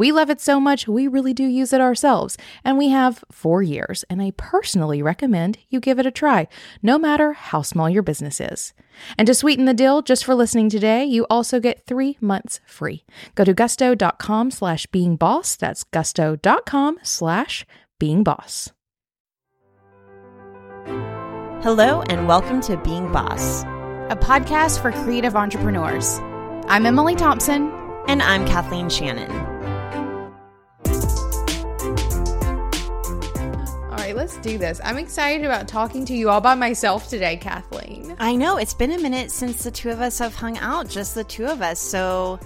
We love it so much, we really do use it ourselves, and we have four years, and I personally recommend you give it a try, no matter how small your business is. And to sweeten the deal, just for listening today, you also get three months free. Go to gusto.com slash being boss. That's gusto.com slash being boss. Hello, and welcome to Being Boss, a podcast for creative entrepreneurs. I'm Emily Thompson. And I'm Kathleen Shannon. Let's do this. I'm excited about talking to you all by myself today, Kathleen. I know, it's been a minute since the two of us have hung out, just the two of us. So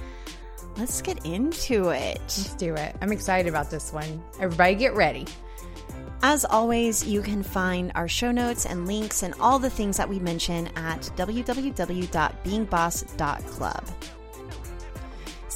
let's get into it. Let's do it. I'm excited about this one. Everybody get ready. As always, you can find our show notes and links and all the things that we mention at www.beingboss.club.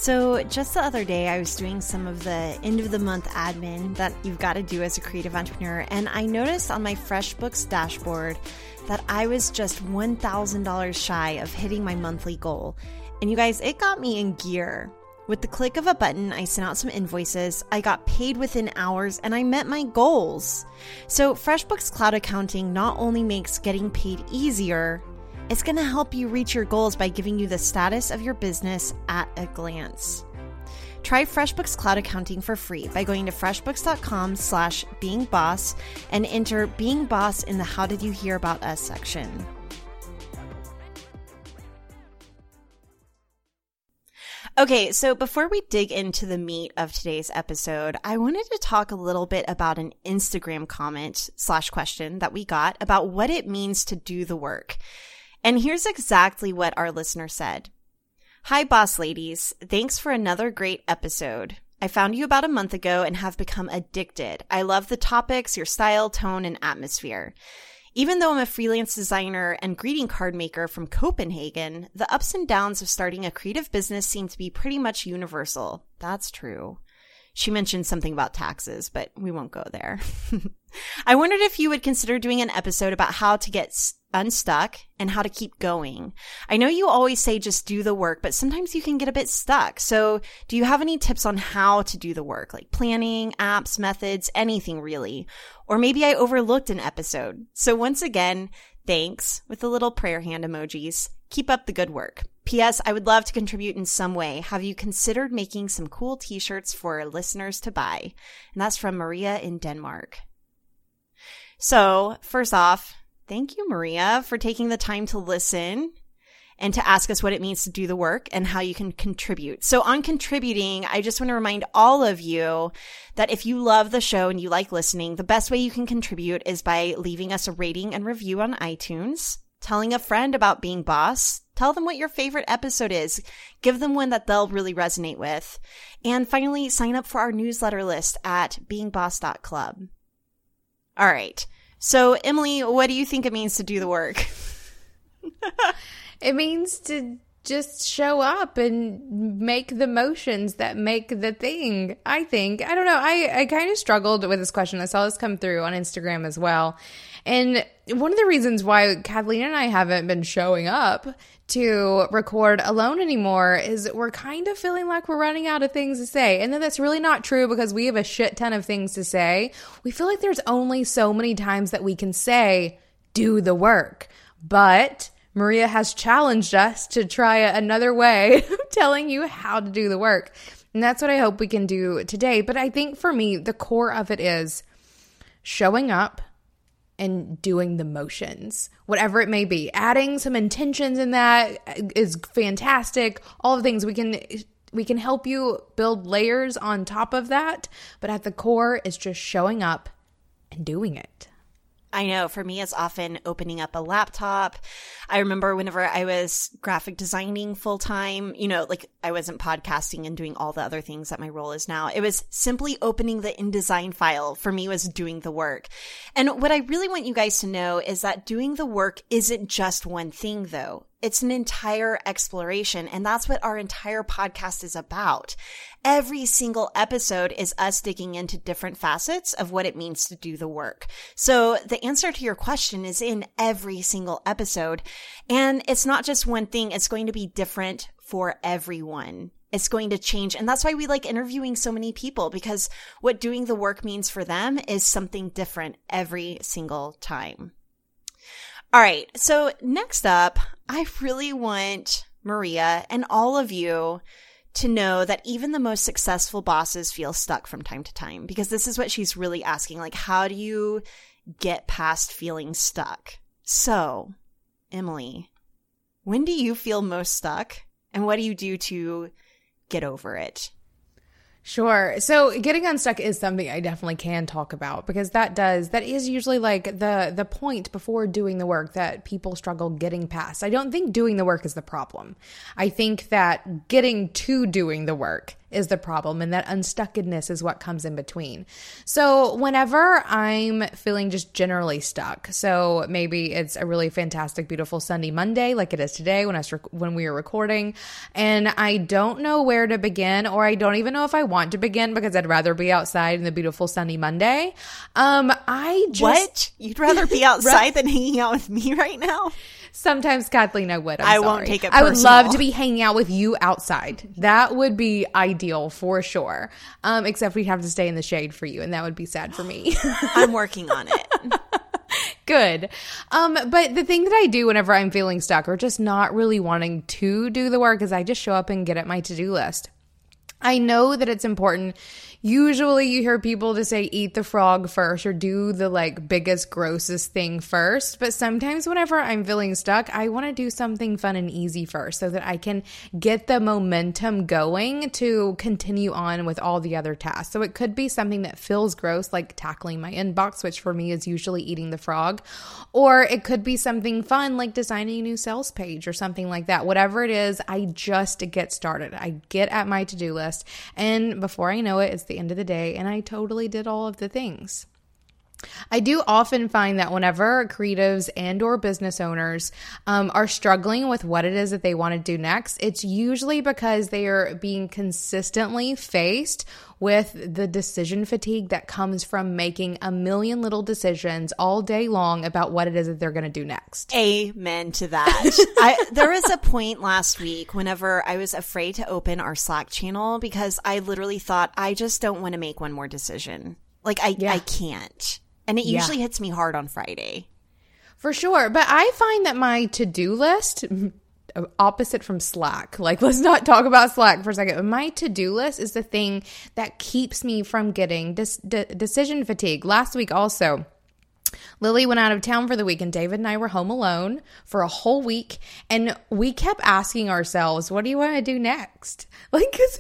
So, just the other day, I was doing some of the end of the month admin that you've got to do as a creative entrepreneur, and I noticed on my FreshBooks dashboard that I was just $1,000 shy of hitting my monthly goal. And you guys, it got me in gear. With the click of a button, I sent out some invoices, I got paid within hours, and I met my goals. So, FreshBooks Cloud Accounting not only makes getting paid easier, it's going to help you reach your goals by giving you the status of your business at a glance. Try FreshBooks Cloud Accounting for free by going to freshbooks.com slash beingboss and enter Being Boss in the How Did You Hear About Us section. Okay, so before we dig into the meat of today's episode, I wanted to talk a little bit about an Instagram comment slash question that we got about what it means to do the work. And here's exactly what our listener said. Hi, boss ladies. Thanks for another great episode. I found you about a month ago and have become addicted. I love the topics, your style, tone, and atmosphere. Even though I'm a freelance designer and greeting card maker from Copenhagen, the ups and downs of starting a creative business seem to be pretty much universal. That's true. She mentioned something about taxes, but we won't go there. I wondered if you would consider doing an episode about how to get unstuck and how to keep going. I know you always say just do the work, but sometimes you can get a bit stuck. So do you have any tips on how to do the work, like planning, apps, methods, anything really? Or maybe I overlooked an episode. So once again, thanks with the little prayer hand emojis. Keep up the good work. P.S. I would love to contribute in some way. Have you considered making some cool t-shirts for listeners to buy? And that's from Maria in Denmark. So first off, thank you, Maria, for taking the time to listen and to ask us what it means to do the work and how you can contribute. So on contributing, I just want to remind all of you that if you love the show and you like listening, the best way you can contribute is by leaving us a rating and review on iTunes, telling a friend about being boss, tell them what your favorite episode is, give them one that they'll really resonate with, and finally sign up for our newsletter list at beingboss.club. All right. So, Emily, what do you think it means to do the work? it means to just show up and make the motions that make the thing. I think. I don't know. I, I kind of struggled with this question. I saw this come through on Instagram as well. And one of the reasons why Kathleen and I haven't been showing up to record alone anymore is we're kind of feeling like we're running out of things to say. And then that's really not true because we have a shit ton of things to say. We feel like there's only so many times that we can say, do the work. But Maria has challenged us to try another way of telling you how to do the work. And that's what I hope we can do today. But I think for me, the core of it is showing up and doing the motions, whatever it may be. Adding some intentions in that is fantastic. All the things we can we can help you build layers on top of that, but at the core is just showing up and doing it. I know for me, it's often opening up a laptop. I remember whenever I was graphic designing full time, you know, like I wasn't podcasting and doing all the other things that my role is now. It was simply opening the InDesign file for me was doing the work. And what I really want you guys to know is that doing the work isn't just one thing though. It's an entire exploration. And that's what our entire podcast is about. Every single episode is us digging into different facets of what it means to do the work. So the answer to your question is in every single episode. And it's not just one thing. It's going to be different for everyone. It's going to change. And that's why we like interviewing so many people because what doing the work means for them is something different every single time. All right. So next up, I really want Maria and all of you to know that even the most successful bosses feel stuck from time to time because this is what she's really asking. Like, how do you get past feeling stuck? So, Emily, when do you feel most stuck and what do you do to get over it? Sure. So getting unstuck is something I definitely can talk about because that does that is usually like the the point before doing the work that people struggle getting past. I don't think doing the work is the problem. I think that getting to doing the work is the problem and that unstuckedness is what comes in between. So whenever I'm feeling just generally stuck, so maybe it's a really fantastic beautiful Sunday Monday like it is today when I was rec- when we were recording and I don't know where to begin or I don't even know if I want to begin because I'd rather be outside in the beautiful sunny Monday. Um I just What? You'd rather be outside than hanging out with me right now? Sometimes, Kathleen, I would. I'm I sorry. won't take it I would love to be hanging out with you outside. That would be ideal for sure. Um, except we'd have to stay in the shade for you, and that would be sad for me. I'm working on it. Good. Um, but the thing that I do whenever I'm feeling stuck or just not really wanting to do the work is I just show up and get at my to do list. I know that it's important. Usually you hear people to say eat the frog first or do the like biggest grossest thing first, but sometimes whenever I'm feeling stuck, I want to do something fun and easy first so that I can get the momentum going to continue on with all the other tasks. So it could be something that feels gross like tackling my inbox, which for me is usually eating the frog, or it could be something fun like designing a new sales page or something like that. Whatever it is, I just get started. I get at my to-do list and before I know it, it's the end of the day and I totally did all of the things. I do often find that whenever creatives and or business owners um, are struggling with what it is that they want to do next, it's usually because they are being consistently faced with the decision fatigue that comes from making a million little decisions all day long about what it is that they're going to do next. Amen to that. I, there was a point last week whenever I was afraid to open our Slack channel because I literally thought I just don't want to make one more decision. Like I, Yeah. I can't. And it Yeah. usually hits me hard on Friday. For sure. But I find that my to do list, opposite from Slack, like let's not talk about Slack for a second. but My to do list is the thing that keeps me from getting dis- de- decision fatigue. Last week, also, Lily went out of town for the week and David and I were home alone for a whole week and we kept asking ourselves, what do you want to do next? Like, cause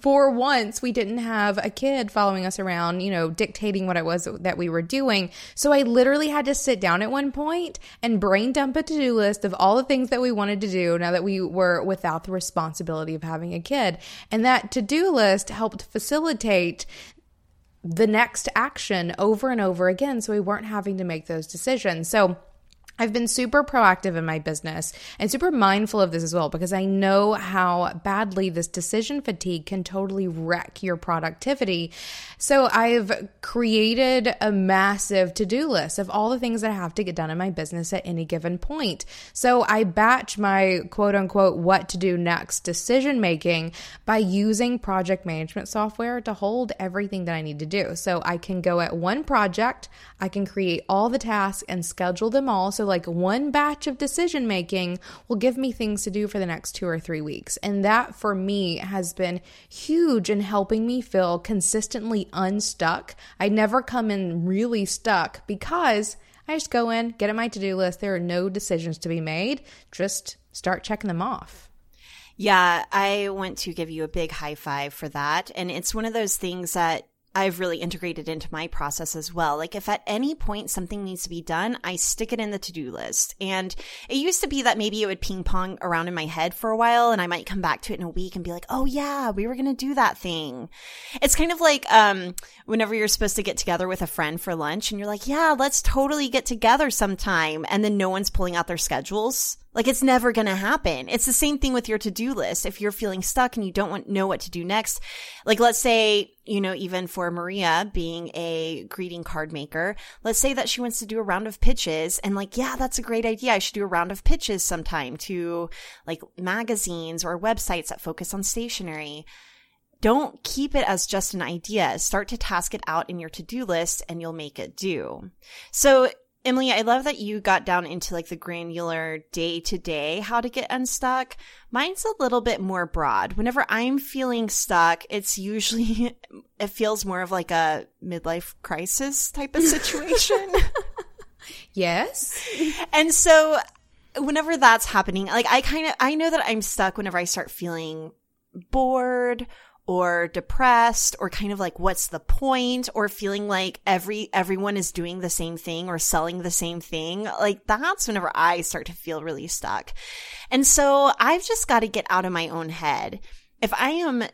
for once we didn't have a kid following us around, you know, dictating what it was that we were doing. So I literally had to sit down at one point and brain dump a to-do list of all the things that we wanted to do now that we were without the responsibility of having a kid. And that to-do list helped facilitate the next action over and over again so we weren't having to make those decisions. So I've been super proactive in my business and super mindful of this as well because I know how badly this decision fatigue can totally wreck your productivity. So I've created a massive to do list of all the things that I have to get done in my business at any given point. So I batch my quote unquote what to do next decision making by using project management software to hold everything that I need to do. So I can go at one project, I can create all the tasks and schedule them all. So, like one batch of decision making will give me things to do for the next two or three weeks. And that for me has been huge in helping me feel consistently unstuck. I never come in really stuck because I just go in, get at my to do list. There are no decisions to be made. Just start checking them off. Yeah, I want to give you a big high five for that. And it's one of those things that I've really integrated into my process as well. Like if at any point something needs to be done, I stick it in the to-do list. And it used to be that maybe it would ping pong around in my head for a while and I might come back to it in a week and be like, "Oh yeah, we were going to do that thing." It's kind of like um whenever you're supposed to get together with a friend for lunch and you're like, "Yeah, let's totally get together sometime." And then no one's pulling out their schedules. Like it's never going to happen. It's the same thing with your to-do list. If you're feeling stuck and you don't want, know what to do next, like let's say, you know, even for Maria being a greeting card maker, let's say that she wants to do a round of pitches and like, yeah, that's a great idea. I should do a round of pitches sometime to like magazines or websites that focus on stationery don't keep it as just an idea. Start to task it out in your to-do list and you'll make it do. So Emily, I love that you got down into like the granular day to day how to get unstuck. Mine's a little bit more broad. Whenever I'm feeling stuck, it's usually, it feels more of like a midlife crisis type of situation. yes. And so whenever that's happening, like I kind of, I know that I'm stuck whenever I start feeling bored or depressed or kind of like what's the point? Or feeling like every everyone is doing the same thing or selling the same thing. Like that's whenever i start to feel really stuck. And so i've just got to get out of my own head. If i am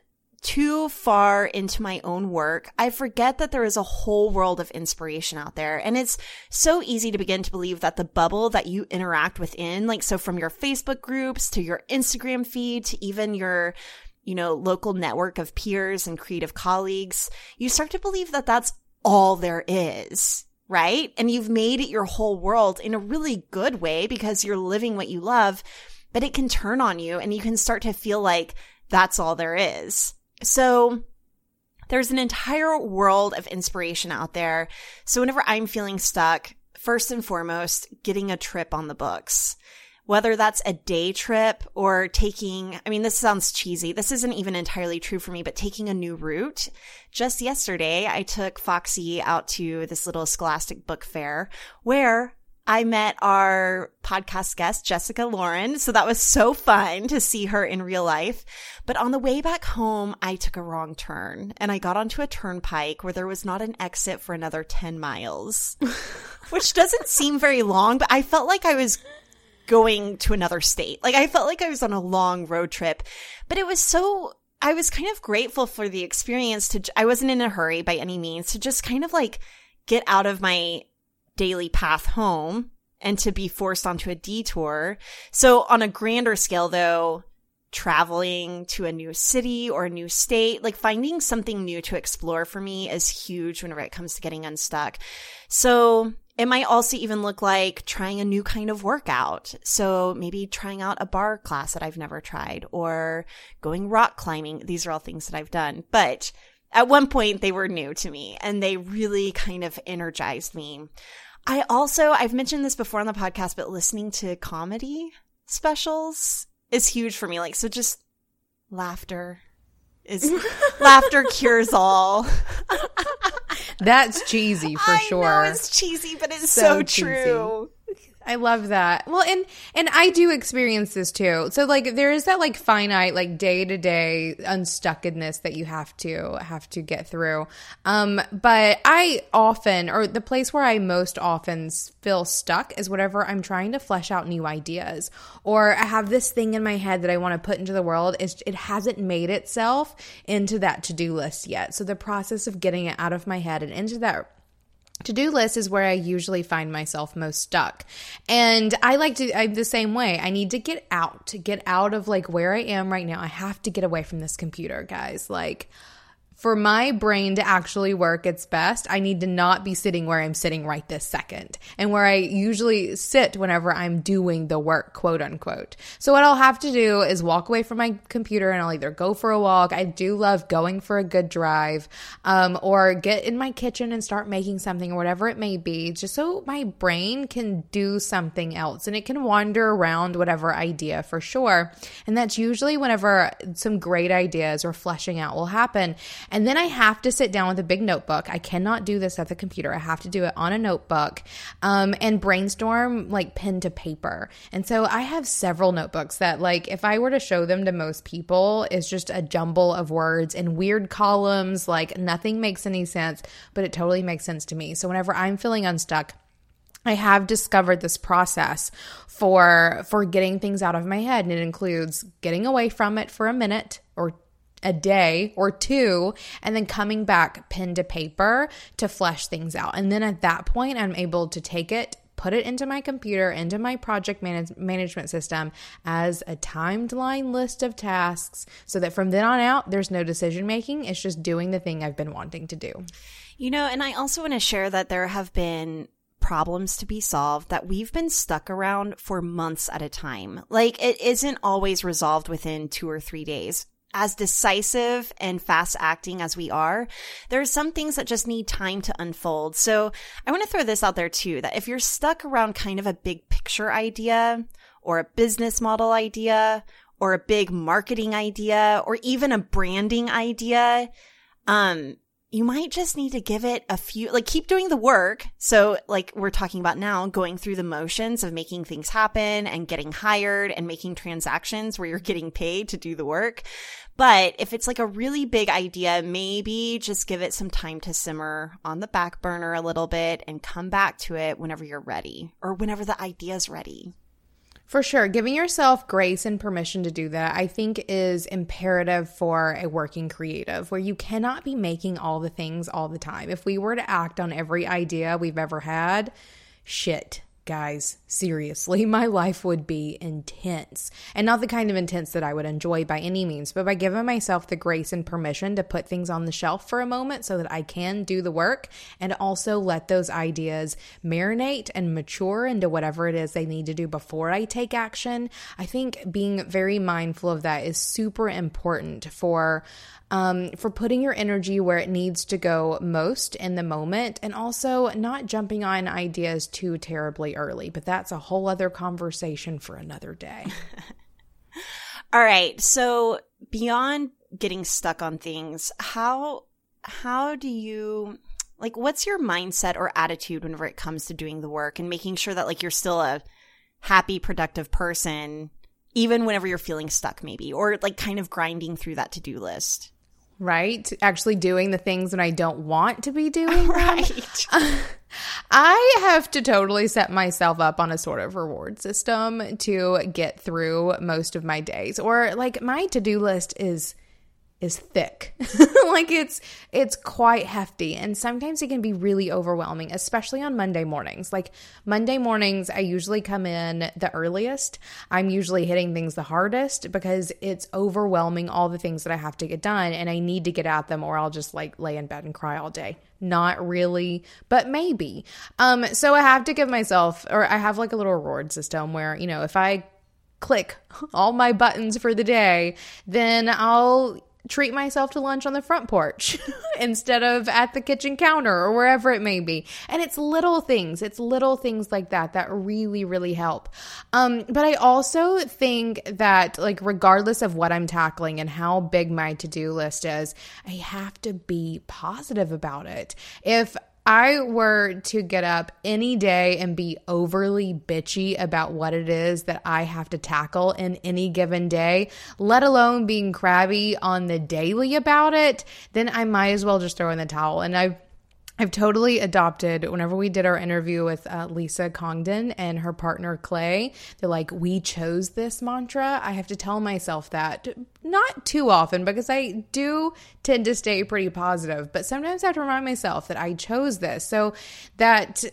too far into my own work, I forget that there is a whole world of inspiration out there. And it's so easy to begin to believe that the bubble that you interact within, like, so from your Facebook groups to your Instagram feed to even your you know, local network of peers and creative colleagues, you start to believe that that's all there is, right? And you've made it your whole world in a really good way because you're living what you love, but it can turn on you and you can start to feel like that's all there is. So there's an entire world of inspiration out there. So whenever I'm feeling stuck, first and foremost, getting a trip on the books whether that's a day trip or taking, I mean, this sounds cheesy. This isn't even entirely true for me, but taking a new route. Just yesterday, I took Foxy out to this little scholastic book fair where I met our podcast guest, Jessica Lauren. So that was so fun to see her in real life. But on the way back home, I took a wrong turn and I got onto a turnpike where there was not an exit for another 10 miles, which doesn't seem very long, but I felt like I was going to another state. Like I felt like I was on a long road trip, but it was so, I was kind of grateful for the experience to, I wasn't in a hurry by any means to just kind of like get out of my daily path home and to be forced onto a detour. So on a grander scale though, traveling to a new city or a new state, like finding something new to explore for me is huge whenever it comes to getting unstuck. So it might also even look like trying a new kind of workout. So maybe trying out a bar class that I've never tried or going rock climbing. These are all things that I've done. But at one point they were new to me and they really kind of energized me. I also, I've mentioned this before on the podcast, but listening to comedy specials is huge for me. Like, so just laughter is laughter cures all. That's cheesy for I sure. Know it's cheesy, but it's so, so true. I love that. Well, and and I do experience this too. So like there is that like finite like day to day unstuckedness that you have to have to get through. Um, but I often or the place where I most often feel stuck is whatever I'm trying to flesh out new ideas or I have this thing in my head that I want to put into the world. It's, it hasn't made itself into that to do list yet. So the process of getting it out of my head and into that to do list is where I usually find myself most stuck. And I like to, I'm the same way. I need to get out, get out of like where I am right now. I have to get away from this computer, guys. Like, for my brain to actually work its best, I need to not be sitting where I'm sitting right this second and where I usually sit whenever I'm doing the work, quote unquote. So, what I'll have to do is walk away from my computer and I'll either go for a walk. I do love going for a good drive, um, or get in my kitchen and start making something or whatever it may be, just so my brain can do something else and it can wander around whatever idea for sure. And that's usually whenever some great ideas or fleshing out will happen. And then I have to sit down with a big notebook. I cannot do this at the computer. I have to do it on a notebook um, and brainstorm like pen to paper. And so I have several notebooks that, like, if I were to show them to most people, it's just a jumble of words and weird columns. Like, nothing makes any sense, but it totally makes sense to me. So whenever I'm feeling unstuck, I have discovered this process for for getting things out of my head and it includes getting away from it for a minute or a day or two and then coming back pen to paper to flesh things out. And then at that point I'm able to take it put it into my computer, into my project manage- management system as a timed line list of tasks so that from then on out, there's no decision making. It's just doing the thing I've been wanting to do. You know, and I also want to share that there have been problems to be solved that we've been stuck around for months at a time. Like it isn't always resolved within two or three days. As decisive and fast acting as we are, there are some things that just need time to unfold. So I want to throw this out there too, that if you're stuck around kind of a big picture idea or a business model idea or a big marketing idea or even a branding idea, um, you might just need to give it a few, like keep doing the work. So like we're talking about now, going through the motions of making things happen and getting hired and making transactions where you're getting paid to do the work. But if it's like a really big idea, maybe just give it some time to simmer on the back burner a little bit and come back to it whenever you're ready or whenever the idea's ready. For sure. Giving yourself grace and permission to do that, I think, is imperative for a working creative where you cannot be making all the things all the time. If we were to act on every idea we've ever had, shit, guys, seriously, my life would be intense. And not the kind of intense that I would enjoy by any means, but by giving myself the grace and permission to put things on the shelf for a moment so that I can do the work and also let those ideas marinate and mature into whatever it is they need to do before I take action. I think being very mindful of that is super important for um, for putting your energy where it needs to go most in the moment and also not jumping on ideas too terribly early. But that's a whole other conversation for another day. All right. So beyond getting stuck on things, how how do you like what's your mindset or attitude whenever it comes to doing the work and making sure that like you're still a happy, productive person even whenever you're feeling stuck maybe or like kind of grinding through that to-do list? Right? Actually doing the things that I don't want to be doing. Right. I have to totally set myself up on a sort of reward system to get through most of my days. Or like my to-do list is is thick. like it's it's quite hefty and sometimes it can be really overwhelming, especially on Monday mornings. Like Monday mornings I usually come in the earliest. I'm usually hitting things the hardest because it's overwhelming all the things that I have to get done and I need to get at them or I'll just like lay in bed and cry all day. Not really, but maybe. Um so I have to give myself or I have like a little reward system where, you know, if I click all my buttons for the day, then I'll treat myself to lunch on the front porch instead of at the kitchen counter or wherever it may be. And it's little things, it's little things like that that really, really help. Um, but I also think that, like, regardless of what I'm tackling and how big my to do list is, I have to be positive about it. If I were to get up any day and be overly bitchy about what it is that I have to tackle in any given day, let alone being crabby on the daily about it, then I might as well just throw in the towel. And I've I've totally adopted whenever we did our interview with uh, Lisa Congdon and her partner Clay, they're like, we chose this mantra. I have to tell myself that not too often because I do tend to stay pretty positive, but sometimes I have to remind myself that I chose this. So that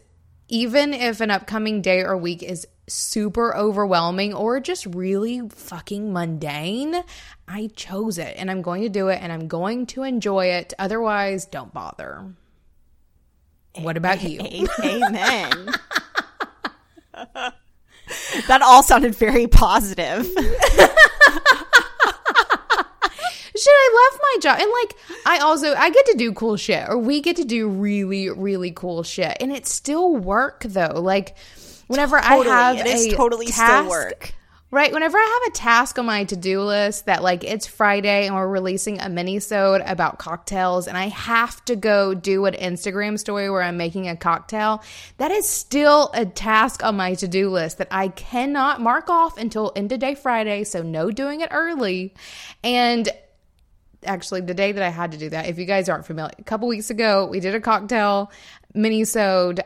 even if an upcoming day or week is super overwhelming or just really fucking mundane, I chose it and I'm going to do it and I'm going to enjoy it. Otherwise, don't bother. What about you? Amen. that all sounded very positive. Should I love my job. And like, I also, I get to do cool shit, or we get to do really, really cool shit. And it's still work though. Like, whenever totally. I have it is a totally task, still work. Right. Whenever I have a task on my to-do list that like it's Friday and we're releasing a mini-sode about cocktails and I have to go do an Instagram story where I'm making a cocktail, that is still a task on my to-do list that I cannot mark off until end of day Friday. So no doing it early. And actually the day that I had to do that, if you guys aren't familiar, a couple weeks ago we did a cocktail mini-sode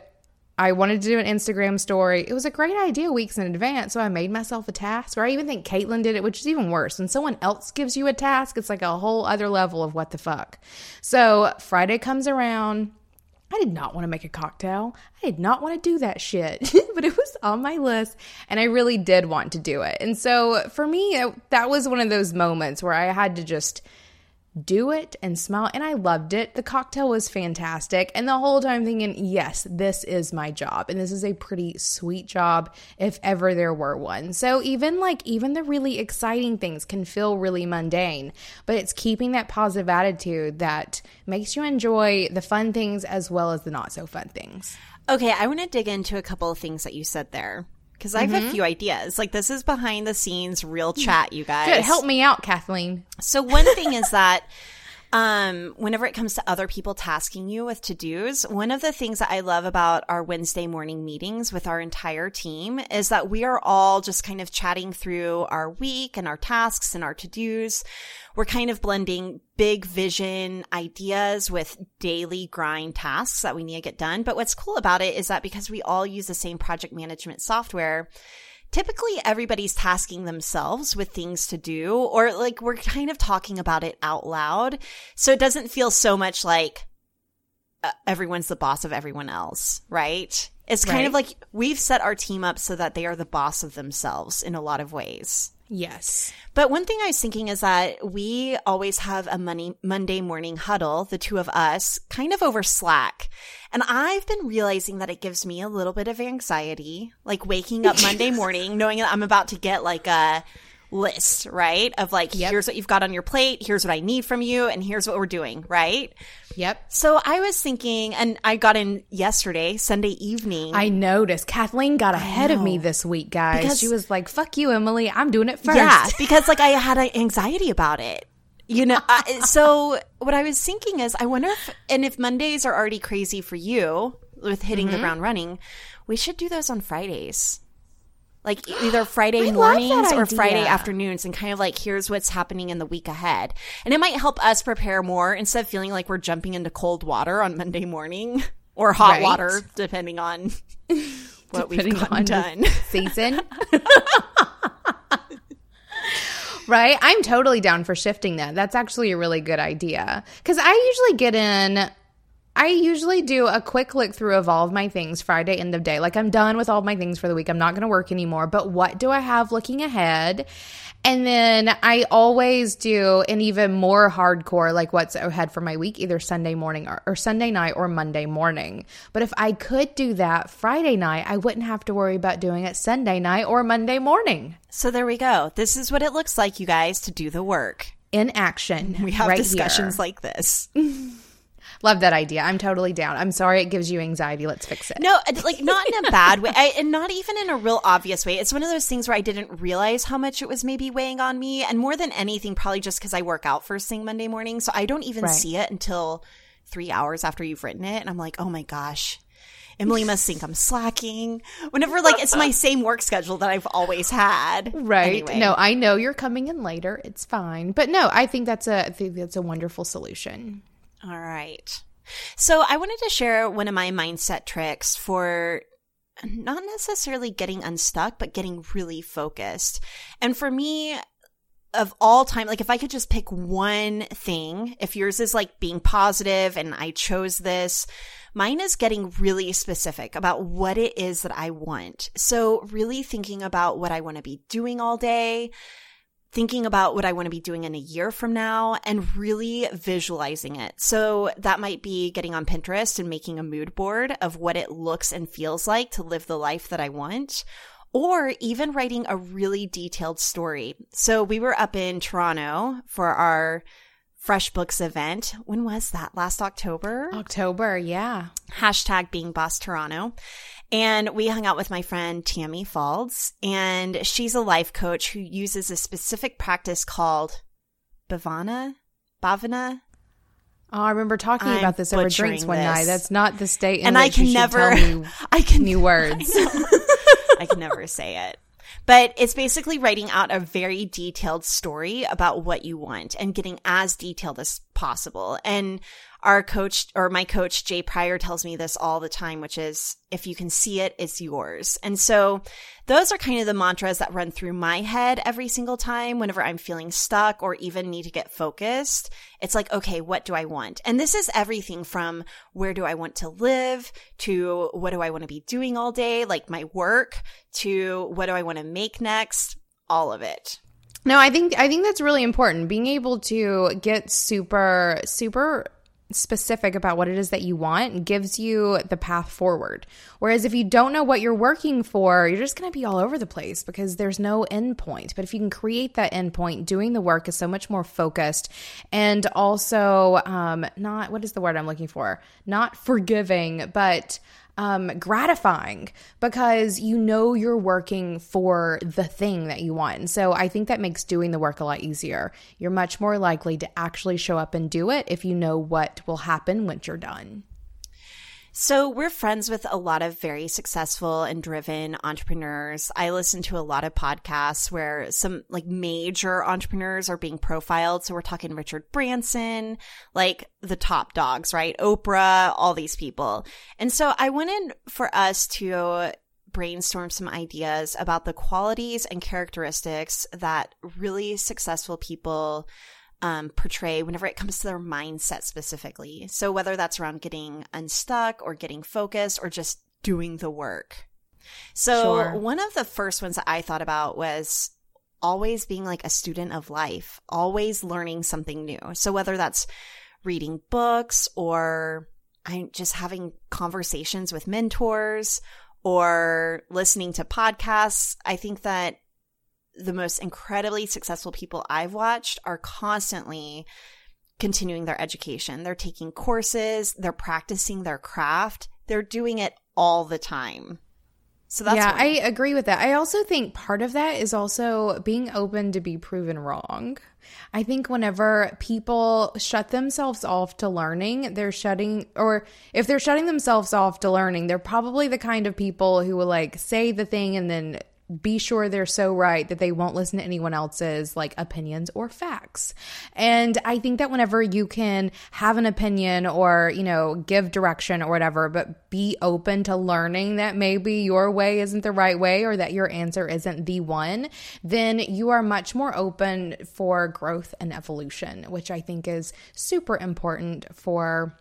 I wanted to do an Instagram story. It was a great idea weeks in advance, so I made myself a task. Or I even think Caitlin did it, which is even worse. When someone else gives you a task, it's like a whole other level of what the fuck. So Friday comes around. I did not want to make a cocktail. I did not want to do that shit, but it was on my list and I really did want to do it. And so for me, that was one of those moments where I had to just do it and smile. And I loved it. The cocktail was fantastic. And the whole time thinking, yes, this is my job. And this is a pretty sweet job if ever there were one. So even like, even the really exciting things can feel really mundane, but it's keeping that positive attitude that makes you enjoy the fun things as well as the not so fun things. Okay, I want to dig into a couple of things that you said there because I have mm-hmm. a few ideas. Like this is behind the scenes real chat, you guys. Good, help me out, Kathleen. So one thing is that um, whenever it comes to other people tasking you with to dos, one of the things that I love about our Wednesday morning meetings with our entire team is that we are all just kind of chatting through our week and our tasks and our to dos. We're kind of blending big vision ideas with daily grind tasks that we need to get done. But what's cool about it is that because we all use the same project management software, typically everybody's tasking themselves with things to do or like we're kind of talking about it out loud. So it doesn't feel so much like uh, everyone's the boss of everyone else, right? It's kind right. of like we've set our team up so that they are the boss of themselves in a lot of ways. Yes. But one thing I was thinking is that we always have a money, Monday morning huddle, the two of us, kind of over Slack. And I've been realizing that it gives me a little bit of anxiety, like waking up Monday morning, knowing that I'm about to get like a list, right? Of like, yep. here's what you've got on your plate, here's what I need from you, and here's what we're doing, right? Yep. So I was thinking, and I got in yesterday, Sunday evening. I noticed Kathleen got ahead of me this week, guys. Because, she was like, fuck you, Emily. I'm doing it first. Yeah, because like I had anxiety about it. You know, I, so what I was thinking is, I wonder if, and if Mondays are already crazy for you with hitting mm-hmm. the ground running, we should do those on Fridays like either Friday mornings or Friday afternoons and kind of like here's what's happening in the week ahead. And it might help us prepare more instead of feeling like we're jumping into cold water on Monday morning or hot right. water depending on what depending we've gotten done. Season. right? I'm totally down for shifting that. That's actually a really good idea. Cuz I usually get in I usually do a quick look through of all of my things Friday end of day. Like I'm done with all my things for the week. I'm not going to work anymore. But what do I have looking ahead? And then I always do an even more hardcore, like what's ahead for my week, either Sunday morning or, or, Sunday night or Monday morning. But if I could do that Friday night, I wouldn't have to worry about doing it Sunday night or Monday morning. So there we go. This is what it looks like, you guys, to do the work. In action. We have right discussions here. like this. Love that idea. I'm totally down. I'm sorry it gives you anxiety. Let's fix it. No, like not in a bad way, I, and not even in a real obvious way. It's one of those things where I didn't realize how much it was maybe weighing on me, and more than anything, probably just because I work out first thing Monday morning, so I don't even right. see it until three hours after you've written it, and I'm like, oh my gosh. Emily must think I'm slacking. Whenever like it's my same work schedule that I've always had. Right. Anyway. No, I know you're coming in later. It's fine. But no, I think that's a I think that's a wonderful solution. All right. So I wanted to share one of my mindset tricks for not necessarily getting unstuck, but getting really focused. And for me, of all time, like if I could just pick one thing, if yours is like being positive and I chose this, mine is getting really specific about what it is that I want. So really thinking about what I want to be doing all day, thinking about what I want to be doing in a year from now and really visualizing it. So that might be getting on Pinterest and making a mood board of what it looks and feels like to live the life that I want. Or even writing a really detailed story. So we were up in Toronto for our FreshBooks event. When was that? Last October? October, yeah. Hashtag being boss Toronto. And we hung out with my friend Tammy Falds, and she's a life coach who uses a specific practice called Bhavana. Bhavana. Oh, I remember talking I'm about this over drinks one night. That's not the state in and which I can never, tell me I can new words. I can never say it. But it's basically writing out a very detailed story about what you want and getting as detailed as possible. And our coach or my coach, Jay Pryor, tells me this all the time, which is if you can see it, it's yours. And so those are kind of the mantras that run through my head every single time whenever I'm feeling stuck or even need to get focused. It's like, okay, what do I want? And this is everything from where do I want to live to what do I want to be doing all day, like my work, to what do I want to make next, all of it. No, I think I think that's really important. Being able to get super super specific about what it is that you want gives you the path forward. Whereas if you don't know what you're working for, you're just going to be all over the place because there's no end point. But if you can create that end point, doing the work is so much more focused and also um, not what is the word I'm looking for? Not forgiving, but um, gratifying because you know you're working for the thing that you want. And so I think that makes doing the work a lot easier. You're much more likely to actually show up and do it if you know what will happen once you're done. So we're friends with a lot of very successful and driven entrepreneurs. I listen to a lot of podcasts where some like major entrepreneurs are being profiled. So we're talking Richard Branson, like the top dogs, right? Oprah, all these people. And so I wanted for us to brainstorm some ideas about the qualities and characteristics that really successful people um, portray whenever it comes to their mindset specifically. So whether that's around getting unstuck or getting focused or just doing the work. So Sure. one of the first ones that I thought about was always being like a student of life, always learning something new. So whether that's reading books or I'm just having conversations with mentors or listening to podcasts, I think that the most incredibly successful people I've watched are constantly continuing their education. They're taking courses, they're practicing their craft, they're doing it all the time. So that's yeah, one. I agree with that. I also think part of that is also being open to be proven wrong. I think whenever people shut themselves off to learning, they're shutting, or if they're shutting themselves off to learning, they're probably the kind of people who will like say the thing and then be sure they're so right that they won't listen to anyone else's like opinions or facts. And I think that whenever you can have an opinion or, you know, give direction or whatever, but be open to learning that maybe your way isn't the right way or that your answer isn't the one, then you are much more open for growth and evolution, which I think is super important for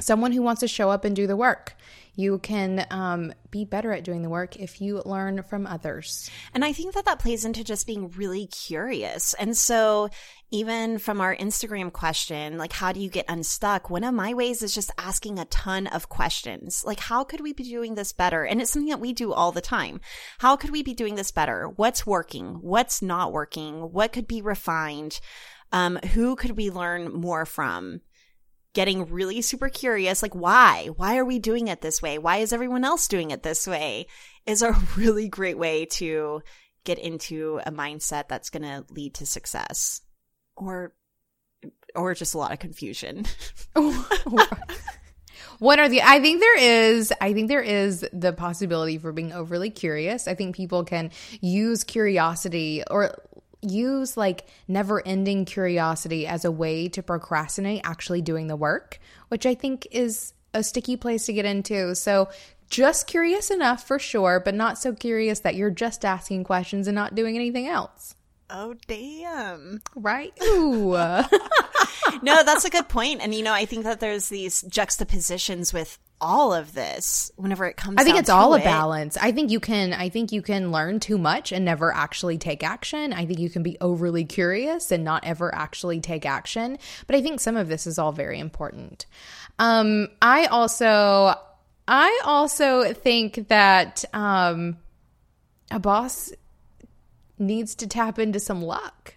someone who wants to show up and do the work. You can um, be better at doing the work if you learn from others. And I think that that plays into just being really curious. And so, even from our Instagram question, like, how do you get unstuck? One of my ways is just asking a ton of questions. Like, how could we be doing this better? And it's something that we do all the time. How could we be doing this better? What's working? What's not working? What could be refined? Um, who could we learn more from? Getting really super curious like why? Why are we doing it this way? Why is everyone else doing it this way? Is a really great way to get into a mindset that's going to lead to success or or just a lot of confusion. What are the I think there is I think there is the possibility for being overly curious. I think people can use curiosity or use like never ending curiosity as a way to procrastinate actually doing the work, which I think is a sticky place to get into. So just curious enough for sure, but not so curious that you're just asking questions and not doing anything else. oh damn Right? Ooh. no that's a good point. point and you know i think that there's these juxtapositions with all of this whenever it comes to I think it's all a balance. I think you can I think you can learn too much and never actually take action. I think you can be overly curious and not ever actually take action. But I think some of this is all very important. Um I also I also think that um a boss needs to tap into some luck.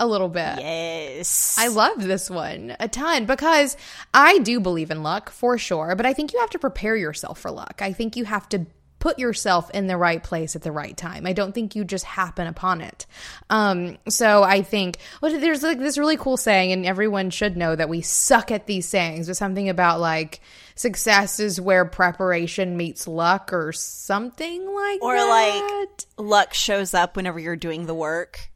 A little bit. Yes. I love this one a ton because I do believe in luck for sure, but I think you have to prepare yourself for luck. I think you have to put yourself in the right place at the right time. I don't think you just happen upon it. Um, so I think well, there's like this really cool saying, and everyone should know that we suck at these sayings, but something about like success is where preparation meets luck or something like or that. like luck shows up whenever you're doing the work.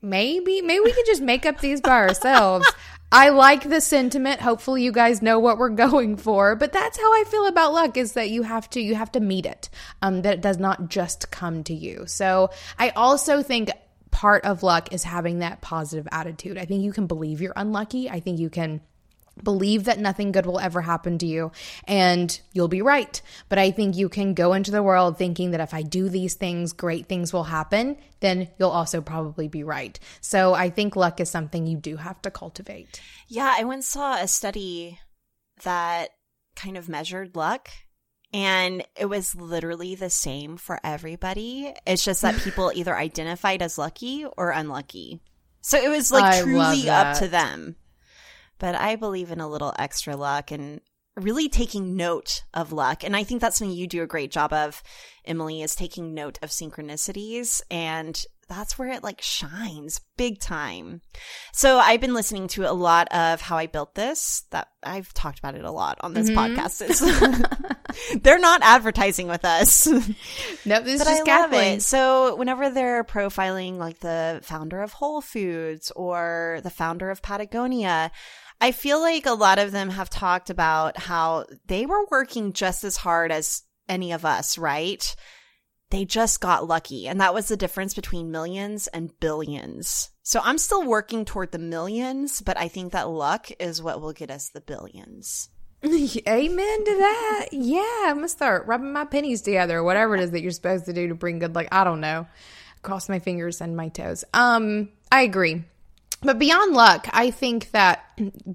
Maybe, maybe we can just make up these by ourselves. I like the sentiment. Hopefully you guys know what we're going for, but that's how I feel about luck is that you have to you have to meet it. Um that it does not just come to you. So, I also think part of luck is having that positive attitude. I think you can believe you're unlucky. I think you can believe that nothing good will ever happen to you and you'll be right. But I think you can go into the world thinking that if I do these things, great things will happen, then you'll also probably be right. So I think luck is something you do have to cultivate. Yeah, I once saw a study that kind of measured luck and it was literally the same for everybody. It's just that people either identified as lucky or unlucky. So it was like I truly up to them. But I believe in a little extra luck and really taking note of luck. And I think that's something you do a great job of, Emily, is taking note of synchronicities. And that's where it like shines big time. So I've been listening to a lot of How I Built This. That I've talked about it a lot on this mm-hmm. podcast. They're not advertising with us. Nope, this is But I love it. So whenever they're profiling like the founder of Whole Foods or the founder of Patagonia, I feel like a lot of them have talked about how they were working just as hard as any of us, right? They just got lucky. And that was the difference between millions and billions. So I'm still working toward the millions, but I think that luck is what will get us the billions. Amen to that. Yeah, I'm gonna start rubbing my pennies together, whatever it is that you're supposed to do to bring good luck. I don't know. Cross my fingers and my toes. Um, I agree. But beyond luck, I think that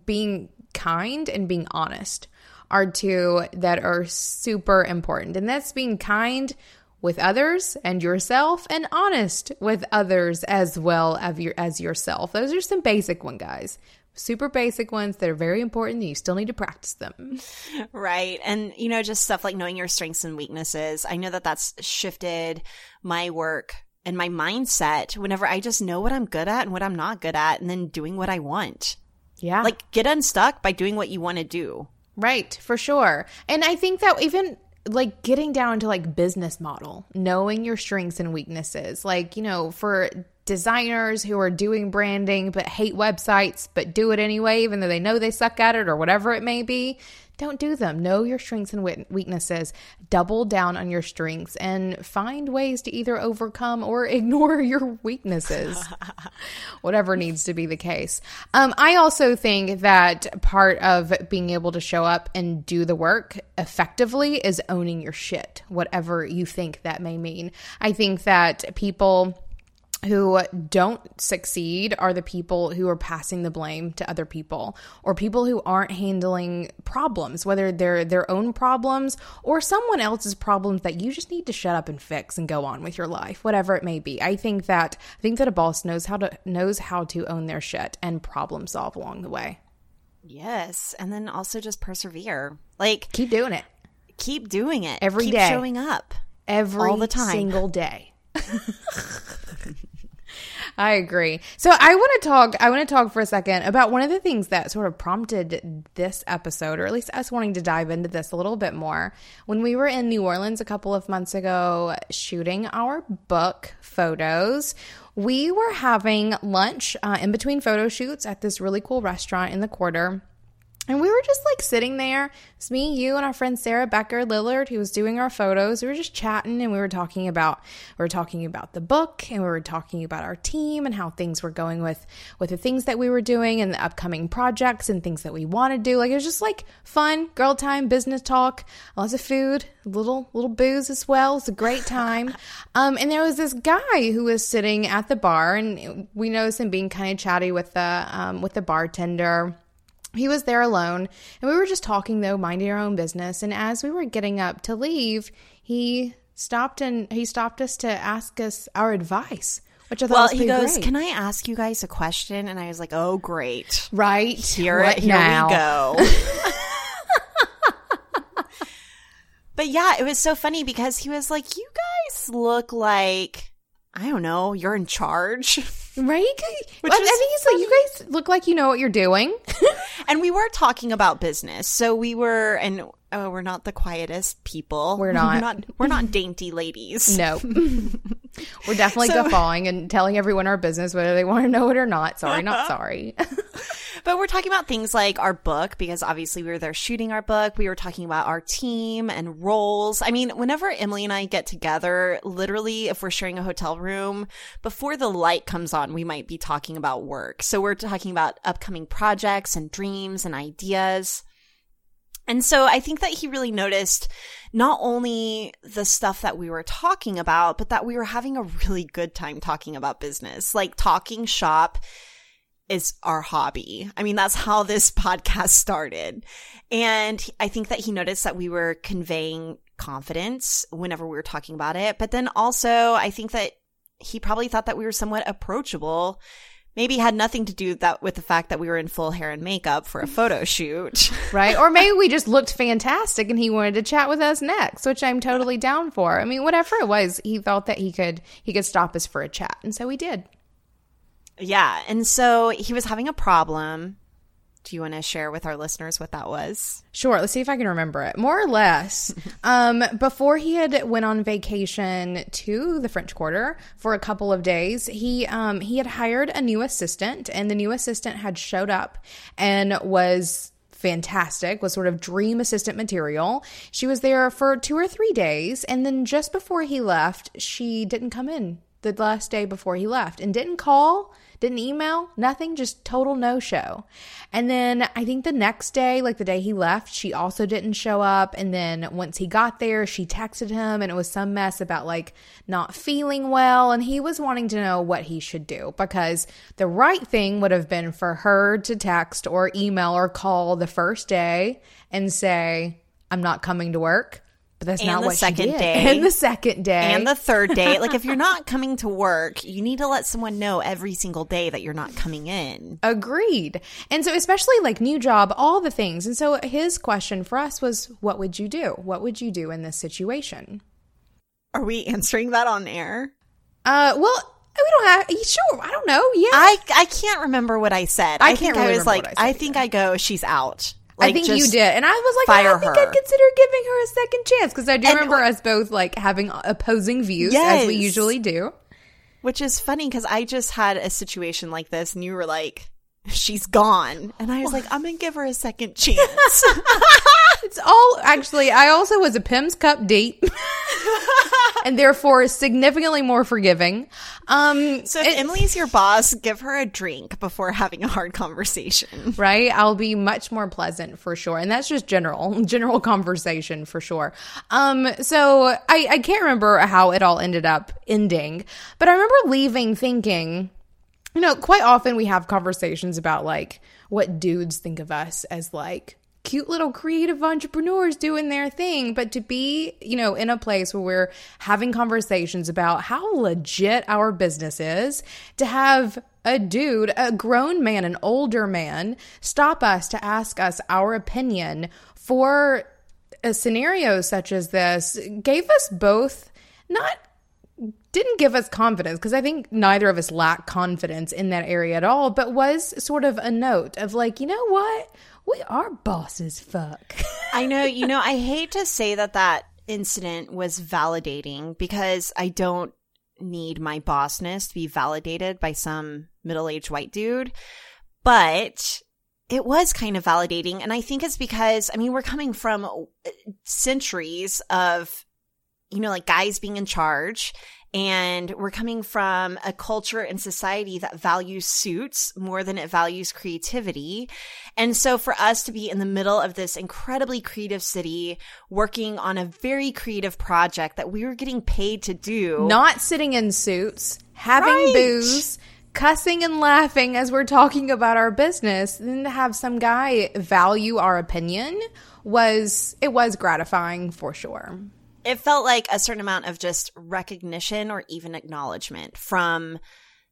being kind and being honest are two that are super important. And that's being kind with others and yourself and honest with others as well as, your, as yourself. Those are some basic one, guys. Super basic ones that are very important you still need to practice them. Right. And, you know, just stuff like knowing your strengths and weaknesses. I know that that's shifted my work and my mindset whenever I just know what I'm good at and what I'm not good at and then doing what I want. Yeah. Like get unstuck by doing what you want to do. Right, for sure. And I think that even like getting down to like business model, knowing your strengths and weaknesses. Like, you know, for designers who are doing branding but hate websites but do it anyway even though they know they suck at it or whatever it may be, don't do them. Know your strengths and weaknesses. Double down on your strengths and find ways to either overcome or ignore your weaknesses. Whatever needs to be the case. Um, I also think that part of being able to show up and do the work effectively is owning your shit, whatever you think that may mean. I think that people who don't succeed are the people who are passing the blame to other people or people who aren't handling problems whether they're their own problems or someone else's problems that you just need to shut up and fix and go on with your life whatever it may be i think that i think that a boss knows how to knows how to own their shit and problem solve along the way Yes. And then also just persevere. Like keep doing it keep doing it. Every keep day. showing up. every All the time. single day. I agree. So I want to talk I want to talk for a second about one of the things that sort of prompted this episode or at least us wanting to dive into this a little bit more. When we were in New Orleans a couple of months ago shooting our book photos, we were having lunch uh, in between photo shoots at this really cool restaurant in the quarter. And we were just like sitting there. It's me, you, and our friend Sarah Becker Lillard, who was doing our photos. We were just chatting and we were talking about we were talking about the book and we were talking about our team and how things were going with with the things that we were doing and the upcoming projects and things that we want to do. Like it was just like fun, girl time, business talk, lots of food, little little booze as well. It's a great time. um, and there was this guy who was sitting at the bar and we noticed him being kind of chatty with the um, with the bartender he was there alone and we were just talking though minding our own business and as we were getting up to leave he stopped and he stopped us to ask us our advice which I thought Well, he goes, great. "Can I ask you guys a question?" And I was like, "Oh, great." right Here, What here now? we go. but yeah, it was so funny because he was like, "You guys look like I don't know, you're in charge." Right? Which Well, I was think you guys look like you know what you're doing. and we were talking about business. So we were and oh, we're not the quietest people. We're not. We're not, we're not dainty ladies. no. We're definitely So- guffawing and telling everyone our business, whether they want to know it or not. Sorry, not sorry. But we're talking about things like our book, because obviously we were there shooting our book. We were talking about our team and roles. I mean, whenever Emily and I get together, literally, if we're sharing a hotel room, before the light comes on, we might be talking about work. So we're talking about upcoming projects and dreams and ideas. And so I think that he really noticed not only the stuff that we were talking about, but that we were having a really good time talking about business. Like talking shop is our hobby. I mean, that's how this podcast started. And I think that he noticed that we were conveying confidence whenever we were talking about it. But then also, I think that he probably thought that we were somewhat approachable. Maybe had nothing to do that with the fact that we were in full hair and makeup for a photo shoot. right? Or maybe we just looked fantastic and he wanted to chat with us next, which I'm totally down for. I mean, whatever it was, he thought that he could he could stop us for a chat, and so we did. yeah. And so he was having a problem. Do you want to share with our listeners what that was? Sure, let's see if I can remember it. More or less, um, before he had went on vacation to the French Quarter for a couple of days, he um, he had hired a new assistant, and the new assistant had showed up and was fantastic, was sort of dream assistant material. She was there for two or three days, and then just before he left, she didn't come in the last day before he left and didn't call, didn't email, nothing, just total no show. And then I think the next day, like the day he left, she also didn't show up. And then once he got there, she texted him and it was some mess about like not feeling well. And he was wanting to know what he should do because the right thing would have been for her to text or email or call the first day and say, I'm not coming to work. But that's And not the what second she did. day. And the second day. And the third day. Like, if you're not coming to work, you need to let someone know every single day that you're not coming in. Agreed. And so, especially like new job, all the things. And so, his question for us was, What would you do? What would you do in this situation? Are we answering that on air? Uh, well, we don't have, sure, I don't know. Yeah. I I can't remember what I said. I I, can't think really I was remember like, I I, think I go, she's out. I Like, think you did. And I was like, I think her. I'd consider giving her a second chance because I do And remember what- us both like having opposing views as we usually do. Which is funny because I just had a situation like this, and you were like, she's gone, and I was like, I'm gonna give her a second chance. It's all actually, I also was a Pimm's Cup date and therefore significantly more forgiving. Um, so if it- Emily's your boss, give her a drink before having a hard conversation. right? I'll be much more pleasant for sure. And that's just general, general conversation for sure. Um, so I, I can't remember how it all ended up ending, but I remember leaving thinking, you know, quite often we have conversations about like what dudes think of us as like cute little creative entrepreneurs doing their thing. But to be, you know, in a place where we're having conversations about how legit our business is, to have a dude, a grown man, an older man, stop us to ask us our opinion for a scenario such as this gave us both not didn't give us confidence because I think neither of us lack confidence in that area at all, but was sort of a note of like, you know what? We are bosses fuck. I know, you know, I hate to say that that incident was validating because I don't need my bossness to be validated by some middle aged white dude, but it was kind of validating. And I think it's because, I mean, we're coming from uh, centuries of, you know, like guys being in charge. And we're coming from a culture and society that values suits more than it values creativity. And so for us to be in the middle of this incredibly creative city, working on a very creative project that we were getting paid to do. Not sitting in suits, having Right. booze, cussing and laughing as we're talking about our business, and then to have some guy value our opinion was it was gratifying for sure. It felt like a certain amount of just recognition or even acknowledgement from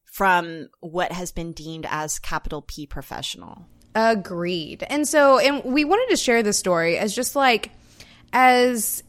from what has been deemed as capital P professional. Agreed. And so, and we wanted to share this story as just like, as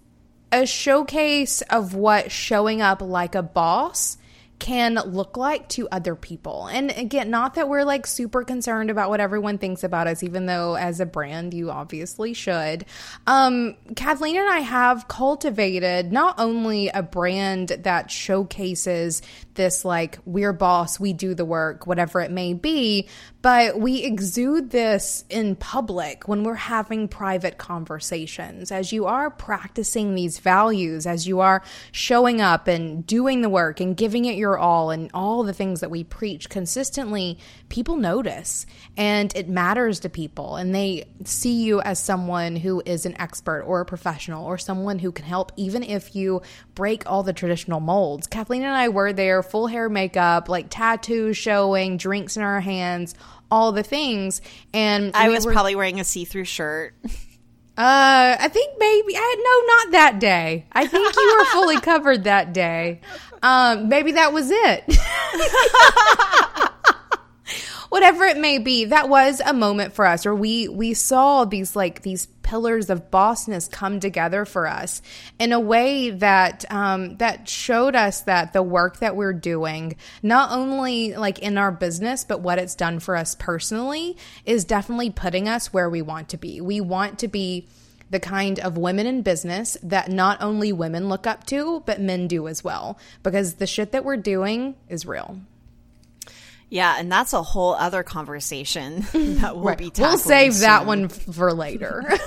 a showcase of what showing up like a boss can look like to other people. And again, not that we're like super concerned about what everyone thinks about us, even though as a brand, you obviously should. Um, Kathleen and I have cultivated not only a brand that showcases this like we're boss, we do the work, whatever it may be, but we exude this in public when we're having private conversations. As you are practicing these values, as you are showing up and doing the work and giving it your all and all the things that we preach consistently, people notice and it matters to people and they see you as someone who is an expert or a professional or someone who can help even if you break all the traditional molds. Kathleen and I were there, full hair makeup, like tattoos showing, drinks in our hands, all the things. And I we was were- probably wearing a see-through shirt. uh, I think maybe I no, not that day. I think you were fully covered that day. Um, maybe that was it. Whatever it may be, that was a moment for us, or we we saw these like these pillars of bossness come together for us in a way that um, that showed us that the work that we're doing, not only like in our business, but what it's done for us personally, is definitely putting us where we want to be. We want to be the kind of women in business that not only women look up to, but men do as well. Because the shit that we're doing is real. Yeah, and that's a whole other conversation that we'll be tackling We'll save that one for later.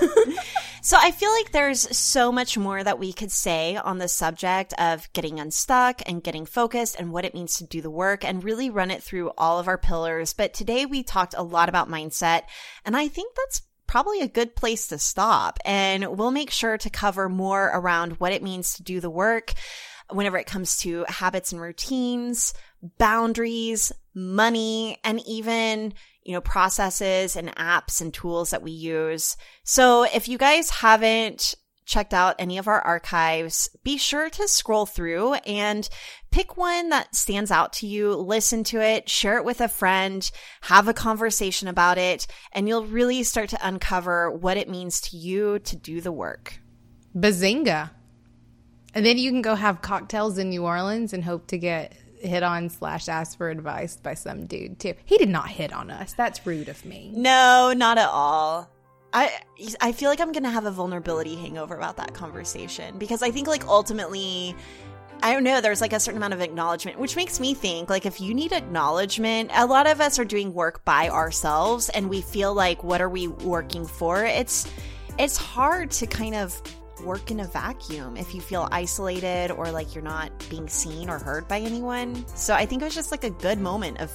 So I feel like there's so much more that we could say on the subject of getting unstuck and getting focused and what it means to do the work and really run it through all of our pillars. But today we talked a lot about mindset and I think that's probably a good place to stop. And we'll make sure to cover more around what it means to do the work whenever it comes to habits and routines, boundaries, money, and even, you know, processes and apps and tools that we use. So if you guys haven't checked out any of our archives, be sure to scroll through and pick one that stands out to you, listen to it, share it with a friend, have a conversation about it, and you'll really start to uncover what it means to you to do the work. Bazinga. And then you can go have cocktails in New Orleans and hope to get hit on slash ask for advice by some dude too. He did not hit on us. That's rude of me. No, not at all. I I feel like I'm gonna have a vulnerability hangover about that conversation because I think like ultimately I don't know, there's like a certain amount of acknowledgement, which makes me think like if you need acknowledgement, a lot of us are doing work by ourselves and we feel like what are we working for? It's it's hard to kind of work in a vacuum if you feel isolated or like you're not being seen or heard by anyone. So I think it was just like a good moment of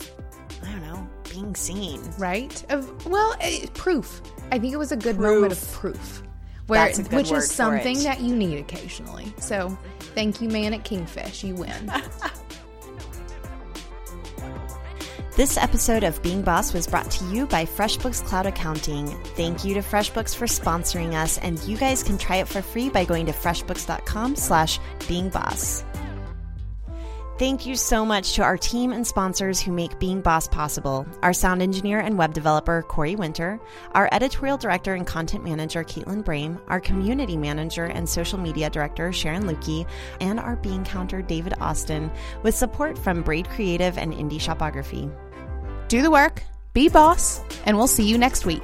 I don't know, being seen. Right? Of well, eh, proof. I think it was a good moment of proof. Where, That's a good which is something it. that you need occasionally. So, thank you, man at Kingfish. You win. This episode of Being Boss was brought to you by FreshBooks Cloud Accounting. Thank you to FreshBooks for sponsoring us, and you guys can try it for free by going to freshbooks.com slash beingboss. Thank you so much to our team and sponsors who make Being Boss possible. Our sound engineer and web developer, Corey Winter, our editorial director and content manager, Caitlin Brame, our community manager and social media director, Sharon Lukey, and our Being Counter, David Austin, with support from Braid Creative and Indie Shopography. Do the work, be boss, and we'll see you next week.